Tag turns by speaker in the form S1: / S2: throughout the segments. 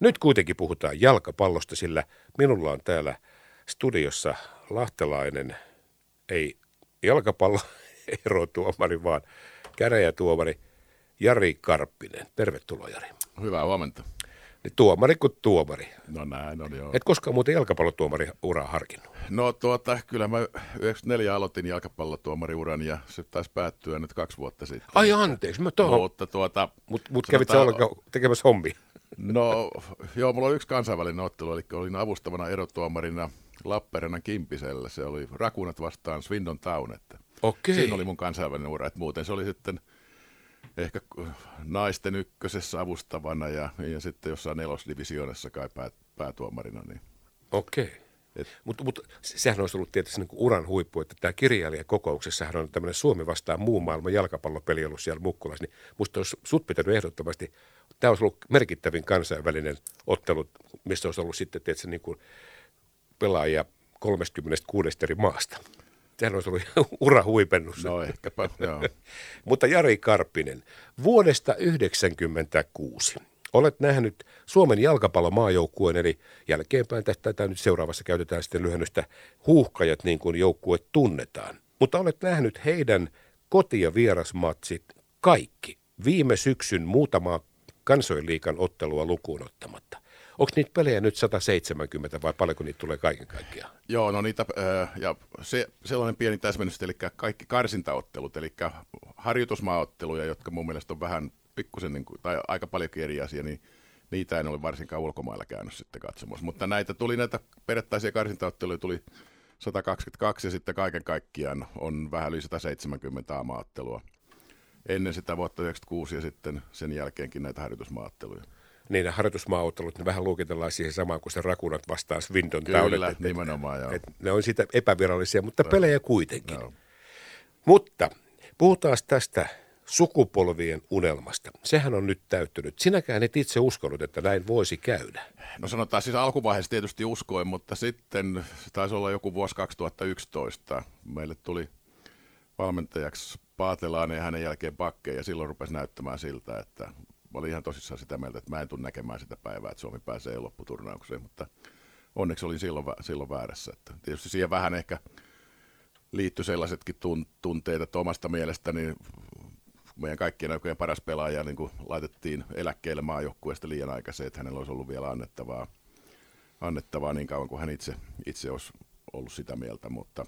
S1: Nyt kuitenkin puhutaan jalkapallosta, sillä minulla on täällä studiossa lahtelainen, ei jalkapallo erotuomari, vaan käräjätuomari Jari Karppinen. Tervetuloa Jari.
S2: Hyvää huomenta.
S1: Niin tuomari kuin tuomari.
S2: No näin on joo.
S1: Et koskaan muuten jalkapallotuomari uraa harkinnut?
S2: No tuota, kyllä mä 94 aloitin jalkapallotuomariuran ja se taisi päättyä nyt kaksi vuotta sitten.
S1: Ai anteeksi, mä tohon.
S2: Mutta tuota...
S1: Mut, mut kävit sä tekemässä hommia?
S2: No joo, mulla oli yksi kansainvälinen ottelu, eli olin avustavana erotuomarina Lappeenrannan Kimpisellä. Se oli Rakunat vastaan Swindon Town. Että
S1: Okei.
S2: Siinä oli mun kansainvälinen ura, että muuten se oli sitten ehkä naisten ykkösessä avustavana ja, ja sitten jossain nelosdivisioonassa kai pää, päätuomarina. Niin.
S1: Okei. Mutta mut, sehän olisi ollut tietysti niin uran huippu, että tämä kirjailijakokouksessahan on tämmöinen Suomi vastaan muun maailman jalkapallopeli ollut siellä Mukkulassa, niin musta olisi sut pitänyt ehdottomasti, tämä olisi ollut merkittävin kansainvälinen ottelu, missä olisi ollut sitten tietysti niin kuin pelaajia 36 eri maasta. Sehän olisi ollut ura huipennus.
S2: No ehkäpä, joo.
S1: Mutta Jari Karppinen, vuodesta 1996 olet nähnyt Suomen jalkapallomaajoukkueen, eli jälkeenpäin tätä nyt seuraavassa käytetään sitten lyhennystä huuhkajat, niin kuin joukkue tunnetaan. Mutta olet nähnyt heidän koti- ja vierasmatsit kaikki viime syksyn muutamaa kansojen ottelua lukuun ottamatta. Onko niitä pelejä nyt 170 vai paljonko niitä tulee kaiken kaikkiaan?
S2: Joo, no niitä, ja se, sellainen pieni täsmennys, eli kaikki karsintaottelut, eli harjoitusmaaotteluja, jotka mun mielestä on vähän pikkusen, niin kuin, tai aika paljonkin eri asia, niin niitä en ole varsinkaan ulkomailla käynyt sitten katsomassa. Mutta näitä tuli näitä periaatteisia karsintaotteluja tuli 122 ja sitten kaiken kaikkiaan on vähän yli 170 maaottelua ennen sitä vuotta 1996 ja sitten sen jälkeenkin näitä harjoitusmaatteluja
S1: niin harjoitusmaaottelut, ne vähän luokitellaan siihen samaan kuin se rakunat vastaan Swindon
S2: Kyllä, et, nimenomaan joo. Et
S1: ne on sitä epävirallisia, mutta no. pelejä kuitenkin. No. Mutta puhutaan tästä sukupolvien unelmasta. Sehän on nyt täyttynyt. Sinäkään et itse uskonut, että näin voisi käydä.
S2: No sanotaan siis alkuvaiheessa tietysti uskoin, mutta sitten taisi olla joku vuosi 2011. Meille tuli valmentajaksi Paatelainen ja hänen jälkeen Pakke ja silloin rupesi näyttämään siltä, että mä olin ihan tosissaan sitä mieltä, että mä en tule näkemään sitä päivää, että Suomi pääsee lopputurnaukseen, mutta onneksi olin silloin, silloin väärässä. Että tietysti siihen vähän ehkä liittyi sellaisetkin tunteet, että omasta mielestäni meidän kaikkien aikojen paras pelaaja niin kuin laitettiin eläkkeelle maajoukkueesta liian aikaisin, että hänellä olisi ollut vielä annettavaa, annettavaa niin kauan kuin hän itse, itse olisi ollut sitä mieltä, mutta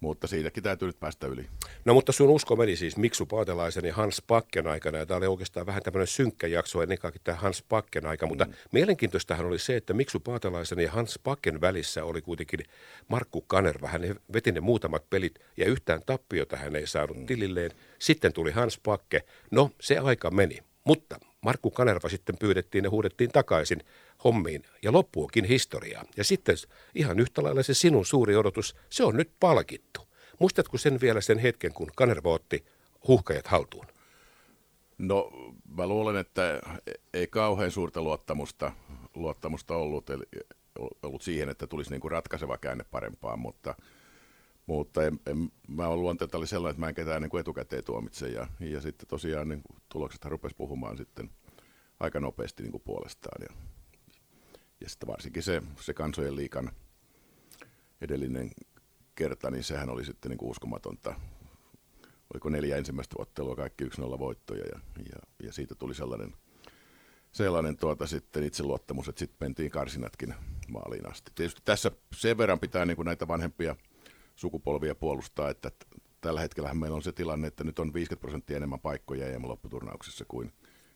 S2: mutta siitäkin täytyy nyt päästä yli.
S1: No mutta sun usko meni siis Miksu Paatelaisen ja Hans Pakken aikana, ja tämä oli oikeastaan vähän tämmöinen synkkä jakso ennen kaikkea tämä Hans Pakken aika, mutta mm. mielenkiintoistahan oli se, että Miksu Paatelaisen ja Hans Pakken välissä oli kuitenkin Markku Kanerva. Hän veti ne muutamat pelit ja yhtään tappiota hän ei saanut mm. tililleen. Sitten tuli Hans Pakke. No, se aika meni, mutta Markku Kanerva sitten pyydettiin ja huudettiin takaisin hommiin ja loppuukin historiaa. Ja sitten ihan yhtä lailla se sinun suuri odotus, se on nyt palkittu. Muistatko sen vielä sen hetken, kun Kanerva otti huhkajat haltuun?
S2: No mä luulen, että ei kauhean suurta luottamusta, luottamusta ollut, eli ollut siihen, että tulisi niin kuin ratkaiseva käänne parempaan, mutta, mutta en, en, mä olen luonteelta oli sellainen, että mä en ketään niin kuin etukäteen tuomitse ja, ja sitten tosiaan niin tulokset rupesi puhumaan sitten aika nopeasti niin kuin puolestaan ja, ja sitten varsinkin se, se kansojen liikan edellinen kerta, niin sehän oli sitten niin kuin uskomatonta. Oliko neljä ensimmäistä ottelua, kaikki 1-0 voittoja ja, ja, ja, siitä tuli sellainen, sellainen tuota sitten itseluottamus, että sitten mentiin karsinatkin maaliin asti. Tietysti tässä sen verran pitää niin kuin näitä vanhempia sukupolvia puolustaa, että tällä hetkellä meillä on se tilanne, että nyt on 50 prosenttia enemmän paikkoja EM-lopputurnauksessa kuin,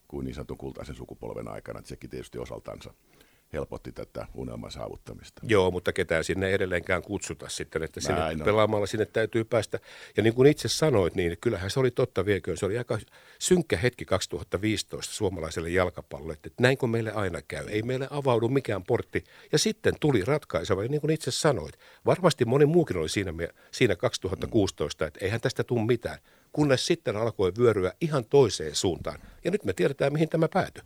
S2: kuin niin sanotun kultaisen sukupolven aikana, että sekin tietysti osaltansa – helpotti tätä unelman saavuttamista.
S1: Joo, mutta ketään sinne edelleenkään kutsuta sitten, että sinne Näin pelaamalla sinne täytyy päästä. Ja niin kuin itse sanoit, niin kyllähän se oli totta vieköön. Se oli aika synkkä hetki 2015 suomalaiselle jalkapallolle, että näinkö meille aina käy. Ei meille avaudu mikään portti. Ja sitten tuli ratkaiseva, ja niin kuin itse sanoit, varmasti moni muukin oli siinä, siinä 2016, että eihän tästä tule mitään. Kunnes sitten alkoi vyöryä ihan toiseen suuntaan. Ja nyt me tiedetään, mihin tämä päätyi.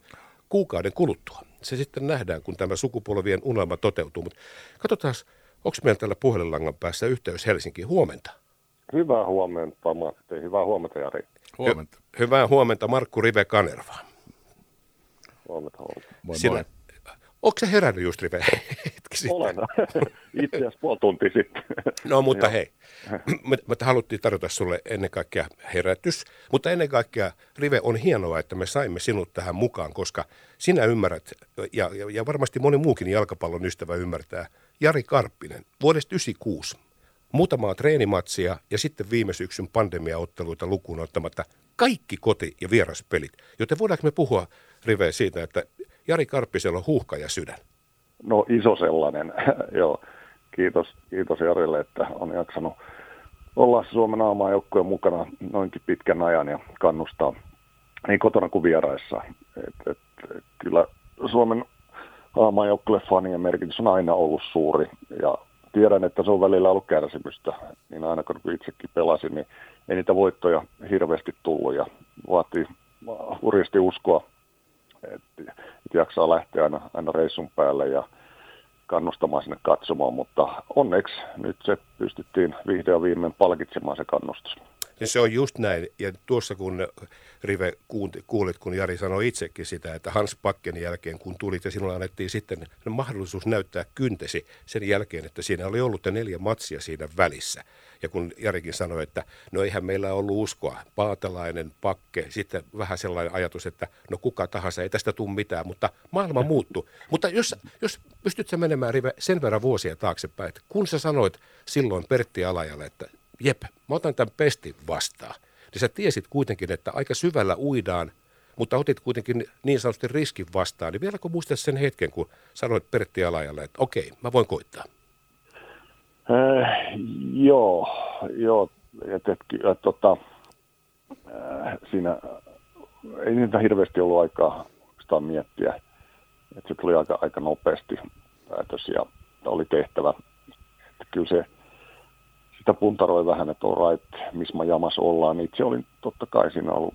S1: Kuukauden kuluttua se sitten nähdään, kun tämä sukupolvien unelma toteutuu. Mutta katsotaan, onko meillä tällä puhelinlangan päässä yhteys Helsinki huomenta?
S3: Hyvää huomenta, Matti. Hyvää huomenta, Jari.
S2: Huomenta.
S1: Hy- hyvää huomenta, Markku Rive Kanerva.
S3: Huomenta, huomenta.
S1: Moi, Sinä, moi. Onko se herännyt just Rive hetki
S3: sitten? Olen. Itse asiassa puoli tuntia sitten.
S1: No mutta hei, me, me haluttiin tarjota sulle ennen kaikkea herätys, mutta ennen kaikkea Rive on hienoa, että me saimme sinut tähän mukaan, koska sinä ymmärrät, ja, ja, ja varmasti moni muukin jalkapallon ystävä ymmärtää, Jari Karppinen, vuodesta 96, muutamaa treenimatsia ja sitten viime syksyn pandemiaotteluita lukuun ottamatta kaikki koti- ja vieraspelit. Joten voidaanko me puhua, Rive, siitä, että Jari Karppisella on huuhka ja sydän?
S3: No iso sellainen, joo. Kiitos, kiitos Jarille, että on jaksanut olla Suomen aamajoukkojen mukana noinkin pitkän ajan ja kannustaa niin kotona kuin vieraissa. Et, et, et, kyllä Suomen aamajoukkueelle fanien merkitys on aina ollut suuri ja tiedän, että se on välillä ollut kärsimystä, niin aina kun itsekin pelasin, niin ei niitä voittoja hirveästi tullut ja vaatii hurjasti uskoa, että jaksaa lähteä aina, aina reissun päälle ja kannustamaan sinne katsomaan, mutta onneksi nyt se pystyttiin vihdoin viimein palkitsemaan se kannustus.
S1: Ja se on just näin. Ja tuossa kun Rive kuulit, kun Jari sanoi itsekin sitä, että Hans Pakken jälkeen kun tulit ja sinulle annettiin sitten mahdollisuus näyttää kyntesi sen jälkeen, että siinä oli ollut neljä matsia siinä välissä. Ja kun Jarikin sanoi, että no eihän meillä ollut uskoa, paatalainen, pakke, sitten vähän sellainen ajatus, että no kuka tahansa, ei tästä tule mitään, mutta maailma muuttuu. Mutta jos, jos pystyt sä menemään Rive sen verran vuosia taaksepäin, että kun sä sanoit silloin Pertti Alajalle, että jep, mä otan tämän pestin vastaan. Niin sä tiesit kuitenkin, että aika syvällä uidaan, mutta otit kuitenkin niin sanotusti riskin vastaan. Niin vieläkö muistat sen hetken, kun sanoit Pertti Alajalle, että okei, mä voin koittaa?
S3: Äh, joo, joo. Et, et, et, tota, äh, siinä ei niitä hirveästi ollut aikaa miettiä. Et se tuli aika, aika nopeasti päätös ja oli tehtävä. Et kyllä se sitä puntaroi vähän, että on right, missä jamas ollaan. Itse olin totta kai siinä ollut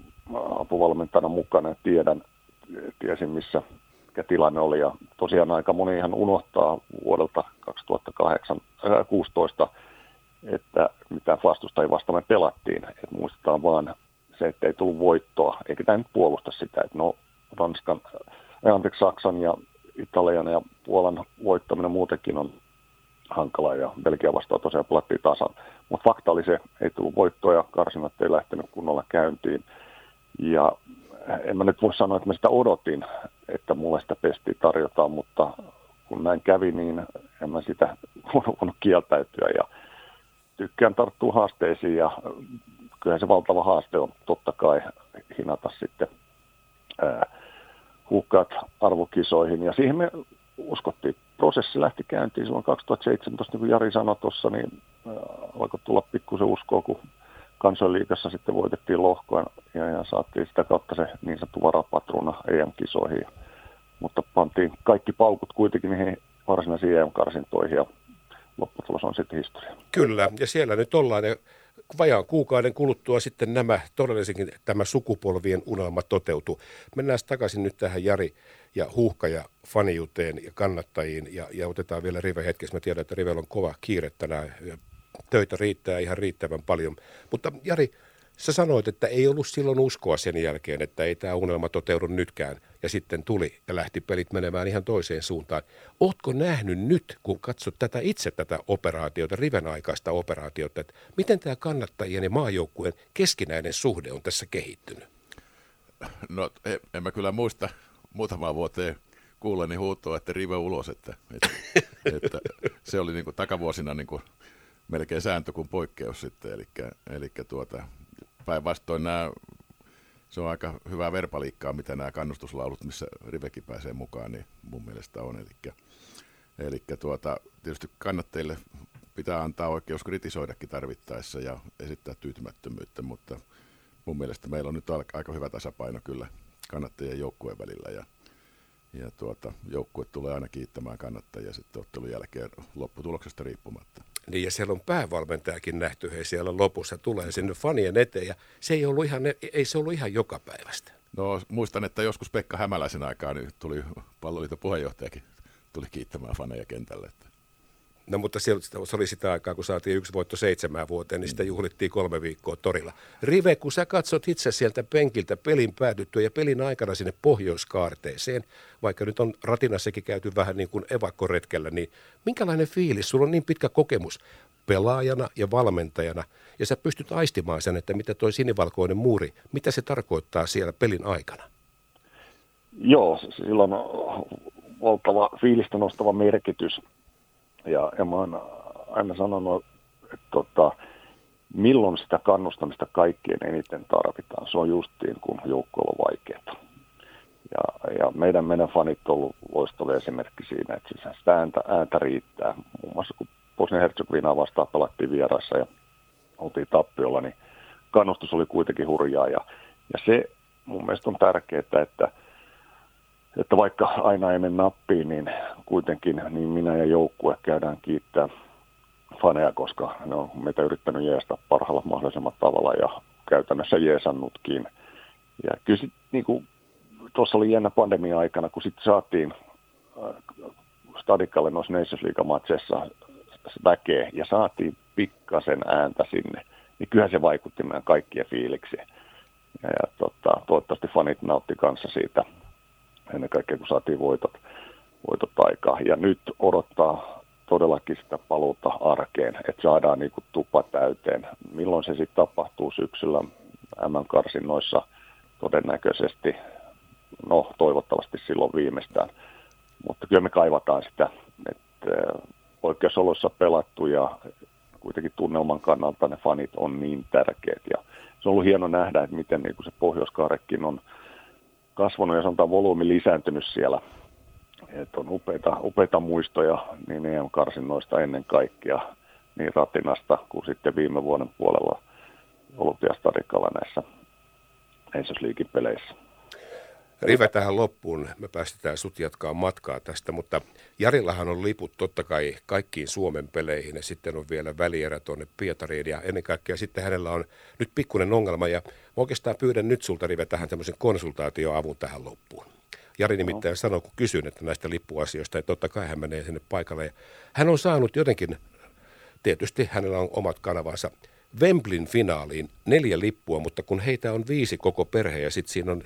S3: apuvalmentajana mukana ja tiedän, tiesin missä mikä tilanne oli. Ja tosiaan aika moni ihan unohtaa vuodelta 2016, että mitä vastustajia vastaan me pelattiin. Et muistetaan vaan se, että ei tullut voittoa, eikä tämä nyt puolusta sitä, että no Ranskan, anteeksi, Saksan ja Italian ja Puolan voittaminen muutenkin on hankala ja Belgia vastaan tosiaan pelattiin tasan. Mutta fakta oli se, ei tullut voittoa ja karsinat ei lähtenyt kunnolla käyntiin. Ja en mä nyt voi sanoa, että mä sitä odotin, että mulle sitä pestiä tarjotaan, mutta kun näin kävi, niin en mä sitä voinut kieltäytyä ja tykkään tarttua haasteisiin ja kyllähän se valtava haaste on totta kai hinata sitten ää, hukkaat arvokisoihin ja siihen me uskottiin. Prosessi lähti käyntiin silloin 2017, niin kuin Jari sanoi tuossa, niin alkoi tulla pikkusen uskoa, kun kansanliikassa sitten voitettiin lohkoa ja, ja saatiin sitä kautta se niin sanottu varapatruna EM-kisoihin. Mutta pantiin kaikki paukut kuitenkin niihin varsinaisiin EM-karsintoihin ja lopputulos on sitten historia.
S1: Kyllä, ja siellä nyt ollaan ja vajaan kuukauden kuluttua sitten nämä todellisenkin tämä sukupolvien unelma toteutuu. Mennään takaisin nyt tähän Jari ja Huuhka ja fanijuteen ja kannattajiin ja, ja otetaan vielä Rive hetkessä. Mä tiedän, että Rivellä on kova kiire tänään töitä riittää ihan riittävän paljon. Mutta Jari, sä sanoit, että ei ollut silloin uskoa sen jälkeen, että ei tämä unelma toteudu nytkään. Ja sitten tuli ja lähti pelit menemään ihan toiseen suuntaan. Ootko nähnyt nyt, kun katsot tätä itse tätä operaatiota, riven aikaista operaatiota, että miten tämä kannattajien ja maajoukkueen keskinäinen suhde on tässä kehittynyt?
S2: No en, en mä kyllä muista muutamaa vuoteen kuulleni huutoa, että rive ulos, että, että, että se oli niin kuin takavuosina niin kuin melkein sääntö kuin poikkeus sitten, eli, eli tuota, päinvastoin nämä, se on aika hyvää verbaliikkaa, mitä nämä kannustuslaulut, missä Rivekin pääsee mukaan, niin mun mielestä on, eli, eli tuota, tietysti kannattajille pitää antaa oikeus kritisoidakin tarvittaessa ja esittää tyytymättömyyttä, mutta mun mielestä meillä on nyt aika hyvä tasapaino kyllä kannattajien joukkueen välillä ja, ja tuota, joukkue tulee aina kiittämään kannattajia sitten ottelun jälkeen lopputuloksesta riippumatta.
S1: Niin ja siellä on päävalmentajakin nähty, he siellä lopussa tulee sinne fanien eteen ja se ei ollut ihan, ei se ollut ihan joka päivästä.
S2: No muistan, että joskus Pekka Hämäläisen aikaan niin tuli palloliiton puheenjohtajakin tuli kiittämään faneja kentälle. Että.
S1: No mutta se, se oli sitä aikaa, kun saatiin yksi voitto seitsemään vuoteen, niin sitä juhlittiin kolme viikkoa torilla. Rive, kun sä katsot itse sieltä penkiltä pelin päätyttyä ja pelin aikana sinne pohjoiskaarteeseen, vaikka nyt on ratinassakin käyty vähän niin kuin evakkoretkellä, niin minkälainen fiilis? Sulla on niin pitkä kokemus pelaajana ja valmentajana, ja sä pystyt aistimaan sen, että mitä toi sinivalkoinen muuri, mitä se tarkoittaa siellä pelin aikana?
S3: Joo, silloin on valtava fiilistä nostava merkitys. Ja, ja mä oon aina sanonut, että tota, milloin sitä kannustamista kaikkien eniten tarvitaan. Se on justiin, kun joukkueella on vaikeaa. Ja, ja meidän, meidän fanit on ollut loistava esimerkki siinä, että sitä ääntä, ääntä riittää. Muun muassa kun Bosnia-Herzegovinaa vastaan pelattiin vierassa ja oltiin tappiolla, niin kannustus oli kuitenkin hurjaa. Ja, ja se mun mielestä on tärkeää, että, että vaikka aina ei mene nappiin, niin kuitenkin niin minä ja joukkue käydään kiittää faneja, koska ne on meitä yrittänyt jeesta parhaalla mahdollisimman tavalla ja käytännössä jeesannutkin. Ja kyllä sit, niin kuin, tuossa oli jännä pandemia-aikana, kun sitten saatiin äh, Stadikalle noissa Nations League-matseissa väkeä ja saatiin pikkasen ääntä sinne, niin kyllähän se vaikutti meidän kaikkien fiiliksiin. Ja, ja tota, toivottavasti fanit nautti kanssa siitä, ennen kaikkea kun saatiin voitot, voitot aikaa. Ja nyt odottaa todellakin sitä paluuta arkeen, että saadaan niin kuin tupa täyteen. Milloin se sitten tapahtuu syksyllä M-karsinnoissa todennäköisesti, no toivottavasti silloin viimeistään. Mutta kyllä me kaivataan sitä, että poikkeusoloissa pelattu ja kuitenkin tunnelman kannalta ne fanit on niin tärkeät. Ja se on ollut hieno nähdä, että miten niin kuin se Pohjoiskaarekin on kasvanut ja sanotaan volyymi lisääntynyt siellä. Että on upeita, upeita muistoja niin EM-karsinnoista ennen kaikkea, niin Ratinasta kuin sitten viime vuoden puolella Olympiastadikalla näissä peleissä.
S1: Rive tähän loppuun, me päästetään sut jatkaa matkaa tästä, mutta Jarillahan on liput totta kai kaikkiin Suomen peleihin ja sitten on vielä välierä tuonne Pietariin ja ennen kaikkea sitten hänellä on nyt pikkuinen ongelma ja mä oikeastaan pyydän nyt sulta Rive tähän tämmöisen konsultaatioavun tähän loppuun. Jari nimittäin no. sanoi, kun kysyn että näistä lippuasioista, että totta kai hän menee sinne paikalle. Ja hän on saanut jotenkin, tietysti hänellä on omat kanavansa, Wemblin finaaliin neljä lippua, mutta kun heitä on viisi koko perhe ja sitten siinä on,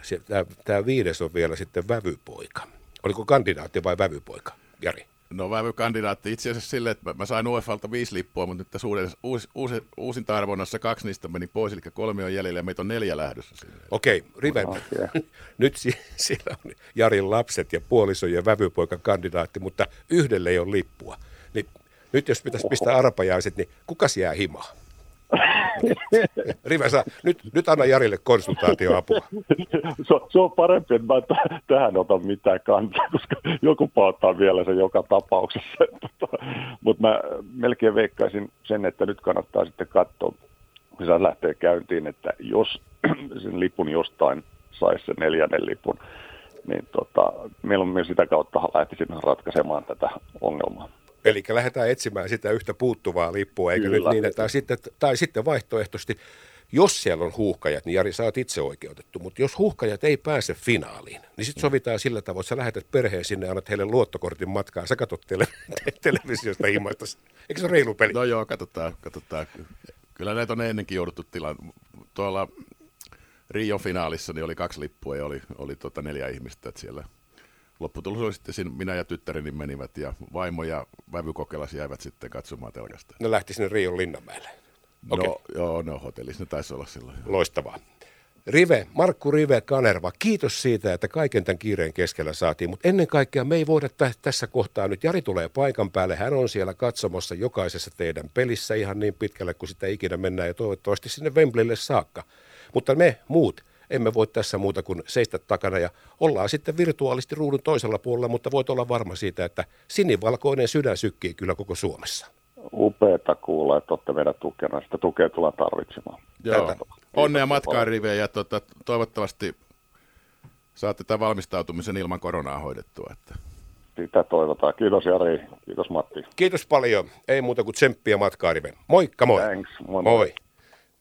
S1: tämä viides on vielä sitten vävypoika. Oliko kandidaatti vai vävypoika, Jari?
S2: No vävykandidaatti itse asiassa silleen, että mä sain UEFalta viisi lippua, mutta nyt tässä uusi, uusi, uusi, uusinta arvonnassa kaksi niistä meni pois, eli kolme on jäljellä ja meitä on neljä lähdössä.
S1: Okei, okay, Rive, nyt siellä on Jarin lapset ja puoliso ja vävypoika kandidaatti, mutta yhdelle ei ole lippua. Niin nyt jos pitäisi pistää arpajaiset, niin kuka jää himaan? Rivesa, nyt, nyt anna Jarille konsultaatioapua.
S3: se, se on parempi, että mä t- tähän otan mitään kantaa, koska joku paottaa vielä se joka tapauksessa. Mutta mä melkein veikkaisin sen, että nyt kannattaa sitten katsoa, kun se lähtee käyntiin, että jos sen lipun jostain saisi sen neljännen lipun, niin tota, myös sitä kautta lähtisin ratkaisemaan tätä ongelmaa.
S1: Eli lähdetään etsimään sitä yhtä puuttuvaa lippua, eikö Kyllä. nyt niin, että sitten, tai sitten vaihtoehtoisesti, jos siellä on huuhkajat, niin Jari, sä oot itse oikeutettu, mutta jos huuhkajat ei pääse finaaliin, niin sitten sovitaan sillä tavoin, että sä lähetät perheen sinne ja annat heille luottokortin matkaan, sä katsot tele- televisiosta himaista. Eikö se ole reilu peli?
S2: No joo, katsotaan, katsotaan. Kyllä näitä on ennenkin jouduttu tilaan. Tuolla Rio finaalissa niin oli kaksi lippua ja oli, oli tota neljä ihmistä, että siellä lopputulos oli sitten siinä, minä ja tyttäreni menivät ja vaimo ja vävykokelas jäivät sitten katsomaan telkasta.
S1: Ne lähti sinne Rion Linnanmäelle.
S2: Okay. No joo, no hotellissa ne taisi olla silloin.
S1: Loistavaa. Rive, Markku Rive Kanerva, kiitos siitä, että kaiken tämän kiireen keskellä saatiin, mutta ennen kaikkea me ei voida t- tässä kohtaa nyt, Jari tulee paikan päälle, hän on siellä katsomassa jokaisessa teidän pelissä ihan niin pitkälle kuin sitä ikinä mennään ja toivottavasti sinne Wembleylle saakka. Mutta me muut, emme voi tässä muuta kuin seistä takana ja ollaan sitten virtuaalisesti ruudun toisella puolella, mutta voit olla varma siitä, että sinivalkoinen sydän sykkii kyllä koko Suomessa.
S3: Upeeta kuulla, että olette meidän tukena. Sitä tukea tullaan tarvitsemaan.
S2: Joo. Tätä. Onnea matkaan riveen ja tuota, toivottavasti saatte tämän valmistautumisen ilman koronaa hoidettua. Että.
S3: Sitä toivotaan. Kiitos Jari, kiitos Matti.
S1: Kiitos paljon. Ei muuta kuin tsemppiä matkaa Rive. Moikka moi.
S3: Thanks. Moi.
S1: moi.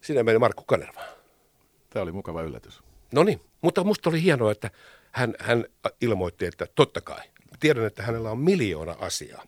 S1: Sinä meni Markku Kanerva.
S2: Tämä oli mukava yllätys.
S1: No niin, mutta musta oli hienoa, että hän, hän ilmoitti, että totta kai. Tiedän, että hänellä on miljoona asiaa.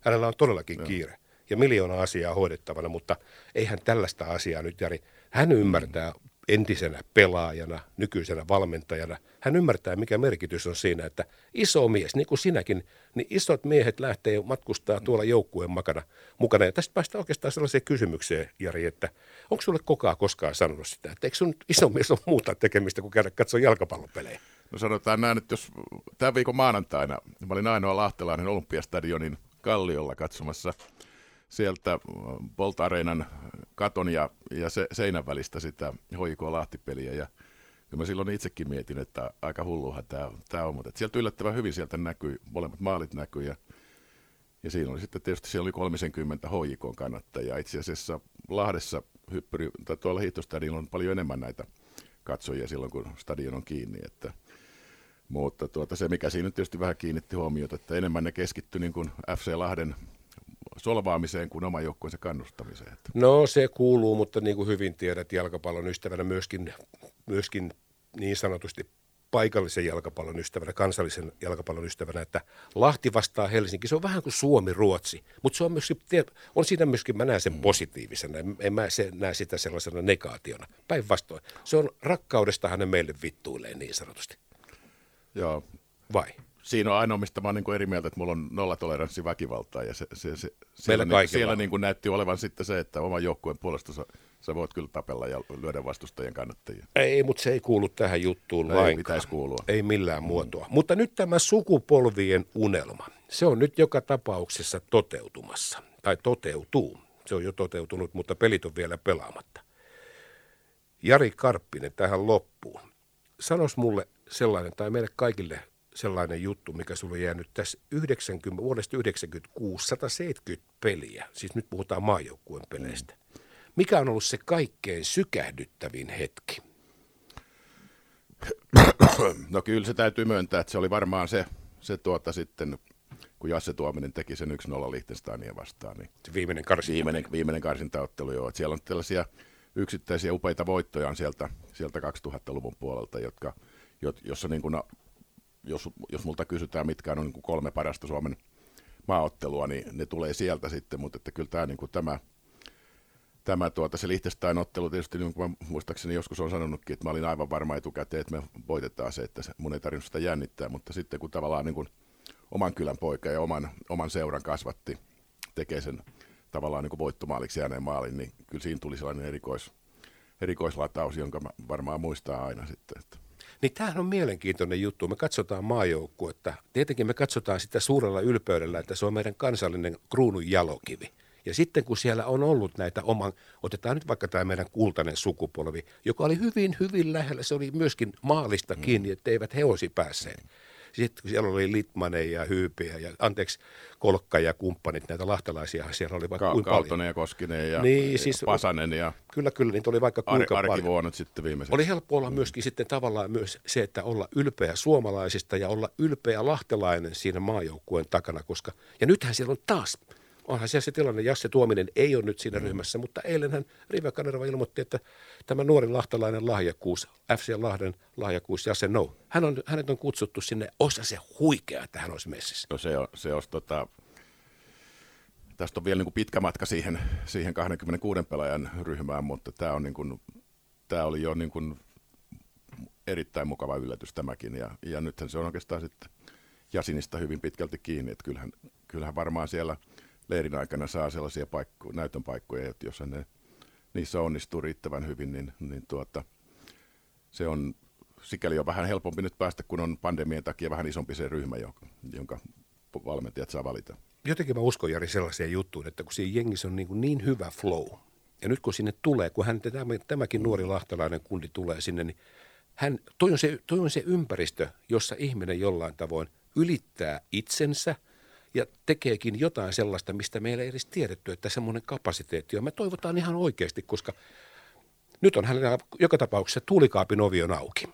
S1: Hänellä on todellakin kiire ja miljoona asiaa hoidettavana, mutta eihän tällaista asiaa nyt, Jari. Hän ymmärtää entisenä pelaajana, nykyisenä valmentajana. Hän ymmärtää, mikä merkitys on siinä, että iso mies, niin kuin sinäkin, niin isot miehet lähtee matkustaa tuolla joukkueen mukana. mukana. Ja tästä päästään oikeastaan sellaiseen kysymykseen, Jari, että onko sulle kokaa koskaan sanonut sitä, että eikö sun iso mies ole muuta tekemistä kuin käydä katsoa jalkapallopelejä?
S2: No sanotaan näin, että jos tämän viikon maanantaina, mä olin ainoa lahtelainen Olympiastadionin kalliolla katsomassa sieltä Bolt Areenan katon ja, ja se, seinän välistä sitä HIK Lahtipeliä ja kyllä mä silloin itsekin mietin, että aika hulluhan tämä, tämä on, mutta sieltä yllättävän hyvin sieltä näkyi, molemmat maalit näkyi ja, ja siinä oli sitten tietysti siellä oli 30 HIK kannattajaa. Itse asiassa Lahdessa hyppyri, tai tuolla hiihtostadionilla on paljon enemmän näitä katsojia silloin, kun stadion on kiinni, että mutta tuota, se, mikä siinä tietysti vähän kiinnitti huomiota, että enemmän ne keskittyi niin kuin FC Lahden solvaamiseen kuin oman joukkueensa kannustamiseen.
S1: No se kuuluu, mutta niin kuin hyvin tiedät jalkapallon ystävänä myöskin, myöskin niin sanotusti paikallisen jalkapallon ystävänä, kansallisen jalkapallon ystävänä, että Lahti vastaa Helsinki. Se on vähän kuin Suomi-Ruotsi, mutta se on, myöskin, on siinä myöskin, mä näen sen mm. positiivisena, en mä se, näe sitä sellaisena negaationa. Päinvastoin, se on rakkaudesta ne meille vittuilee niin sanotusti.
S2: Joo.
S1: Vai?
S2: Siinä on ainoa, mistä mä oon niin eri mieltä, että mulla on nollatoleranssi väkivaltaa ja se, se, se, siellä, niin, siellä niin kuin näytti olevan sitten se, että oman joukkueen puolesta sä, sä voit kyllä tapella ja lyödä vastustajien kannattajia.
S1: Ei, mutta se ei kuulu tähän juttuun
S2: ei
S1: lainkaan.
S2: pitäisi kuulua.
S1: Ei millään mm. muotoa. Mutta nyt tämä sukupolvien unelma, se on nyt joka tapauksessa toteutumassa. Tai toteutuu. Se on jo toteutunut, mutta pelit on vielä pelaamatta. Jari Karppinen tähän loppuun. Sanos mulle sellainen, tai meille kaikille sellainen juttu, mikä sulle on jäänyt tässä 90, vuodesta 96, 170 peliä, siis nyt puhutaan maajoukkueen peleistä. Mikä on ollut se kaikkein sykähdyttävin hetki?
S2: No kyllä se täytyy myöntää, että se oli varmaan se, se tuota sitten, kun Jasse Tuominen teki sen 1-0 Liechtensteinia vastaan. Niin
S1: se viimeinen karsinta.
S2: Viimeinen, viimeinen karsintaottelu, joo. Että siellä on tällaisia yksittäisiä upeita voittoja sieltä, sieltä 2000-luvun puolelta, jotka, jossa niin kuin jos, jos multa kysytään, mitkä on niin kuin kolme parasta Suomen maaottelua, niin ne tulee sieltä sitten, mutta että kyllä tämä, niin kuin tämä, tämä tuota, se Liechtenstein ottelu tietysti, niin kuin muistaakseni joskus on sanonutkin, että mä olin aivan varma etukäteen, että me voitetaan se, että mun ei tarvinnut sitä jännittää, mutta sitten kun tavallaan niin kuin oman kylän poika ja oman, oman seuran kasvatti, tekee sen tavallaan niin kuin voittomaaliksi jääneen maalin, niin kyllä siinä tuli sellainen erikois, erikoislataus, jonka mä varmaan muistaa aina sitten. Että.
S1: Niin tämähän on mielenkiintoinen juttu. Me katsotaan maajoukkuetta. Tietenkin me katsotaan sitä suurella ylpeydellä, että se on meidän kansallinen kruunun jalokivi. Ja sitten kun siellä on ollut näitä oman, otetaan nyt vaikka tämä meidän kultainen sukupolvi, joka oli hyvin, hyvin lähellä, se oli myöskin maalista kiinni, että eivät he olisi päässeet. Sitten kun siellä oli Litmanen ja Hyypiä ja anteeksi Kolkka ja kumppanit, näitä lahtalaisia siellä oli vaikka Ka- kuinka
S2: paljon. ja Koskinen ja niin, siis, Pasanen ja
S1: Kyllä, kyllä, niitä oli vaikka kuinka
S2: Ar-
S1: paljon.
S2: sitten viimeiseksi.
S1: Oli helppo olla myöskin sitten tavallaan myös se, että olla ylpeä suomalaisista ja olla ylpeä lahtelainen siinä maajoukkueen takana, koska ja nythän siellä on taas onhan siellä se tilanne, Jasse Tuominen ei ole nyt siinä mm. ryhmässä, mutta eilenhän Rive Kanerva ilmoitti, että tämä nuori lahtalainen lahjakkuus, FC Lahden lahjakkuus, Jasse No, hän on, hänet on kutsuttu sinne, osa se huikea, että hän olisi messissä.
S2: No se on, se olisi tota, tästä on vielä niin kuin pitkä matka siihen, siihen 26 pelaajan ryhmään, mutta tämä, on niin kuin, tämä oli jo niin kuin erittäin mukava yllätys tämäkin, ja, ja nythän se on oikeastaan sitten Jasinista hyvin pitkälti kiinni, että kyllähän, kyllähän varmaan siellä – leirin aikana saa sellaisia paikko, näytön paikkoja, että jos ne niissä onnistuu riittävän hyvin, niin, niin tuota, se on sikäli on vähän helpompi nyt päästä, kun on pandemian takia vähän isompi se ryhmä, jonka, jonka valmentajat saa valita.
S1: Jotenkin mä uskon Jari sellaiseen juttuun, että kun siinä jengissä on niin, niin hyvä flow, ja nyt kun sinne tulee, kun hän, tämäkin nuori lahtalainen kundi tulee sinne, niin hän, toi, on se, toi on se ympäristö, jossa ihminen jollain tavoin ylittää itsensä – ja tekeekin jotain sellaista, mistä meillä ei edes tiedetty, että semmoinen kapasiteetti on. Me toivotaan ihan oikeasti, koska nyt on hänellä joka tapauksessa tuulikaapin ovi on auki.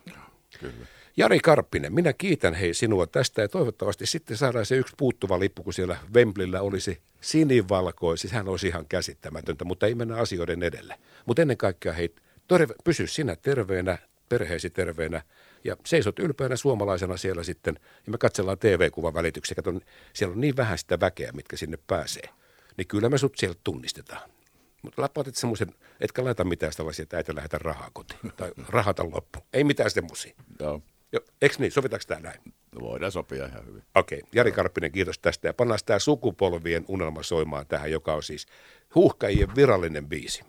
S2: Kyllä.
S1: Jari Karppinen, minä kiitän hei sinua tästä ja toivottavasti sitten saadaan se yksi puuttuva lippu, kun siellä Wembleyllä olisi sinivalkoisi. Siis hän olisi ihan käsittämätöntä, mutta ei mennä asioiden edelle. Mutta ennen kaikkea hei, terve, pysy sinä terveenä, perheesi terveenä Ja seisot ylpeänä suomalaisena siellä sitten, ja me katsellaan TV-kuvan välityksiä, katon, siellä on niin vähän sitä väkeä, mitkä sinne pääsee. Niin kyllä me sut sieltä tunnistetaan. Mutta lapautit semmoisen, etkä laita mitään sellaisia, että äiti lähetä rahaa kotiin tai rahata loppu. Ei mitään semmoisia.
S2: Joo.
S1: Jo, eikö niin? Sovitaanko tämä näin?
S2: No voidaan sopia ihan hyvin.
S1: Okei. Okay. Jari Karppinen, kiitos tästä. Ja pannaan tämä sukupolvien unelma soimaan tähän, joka on siis huuhkajien virallinen biisi.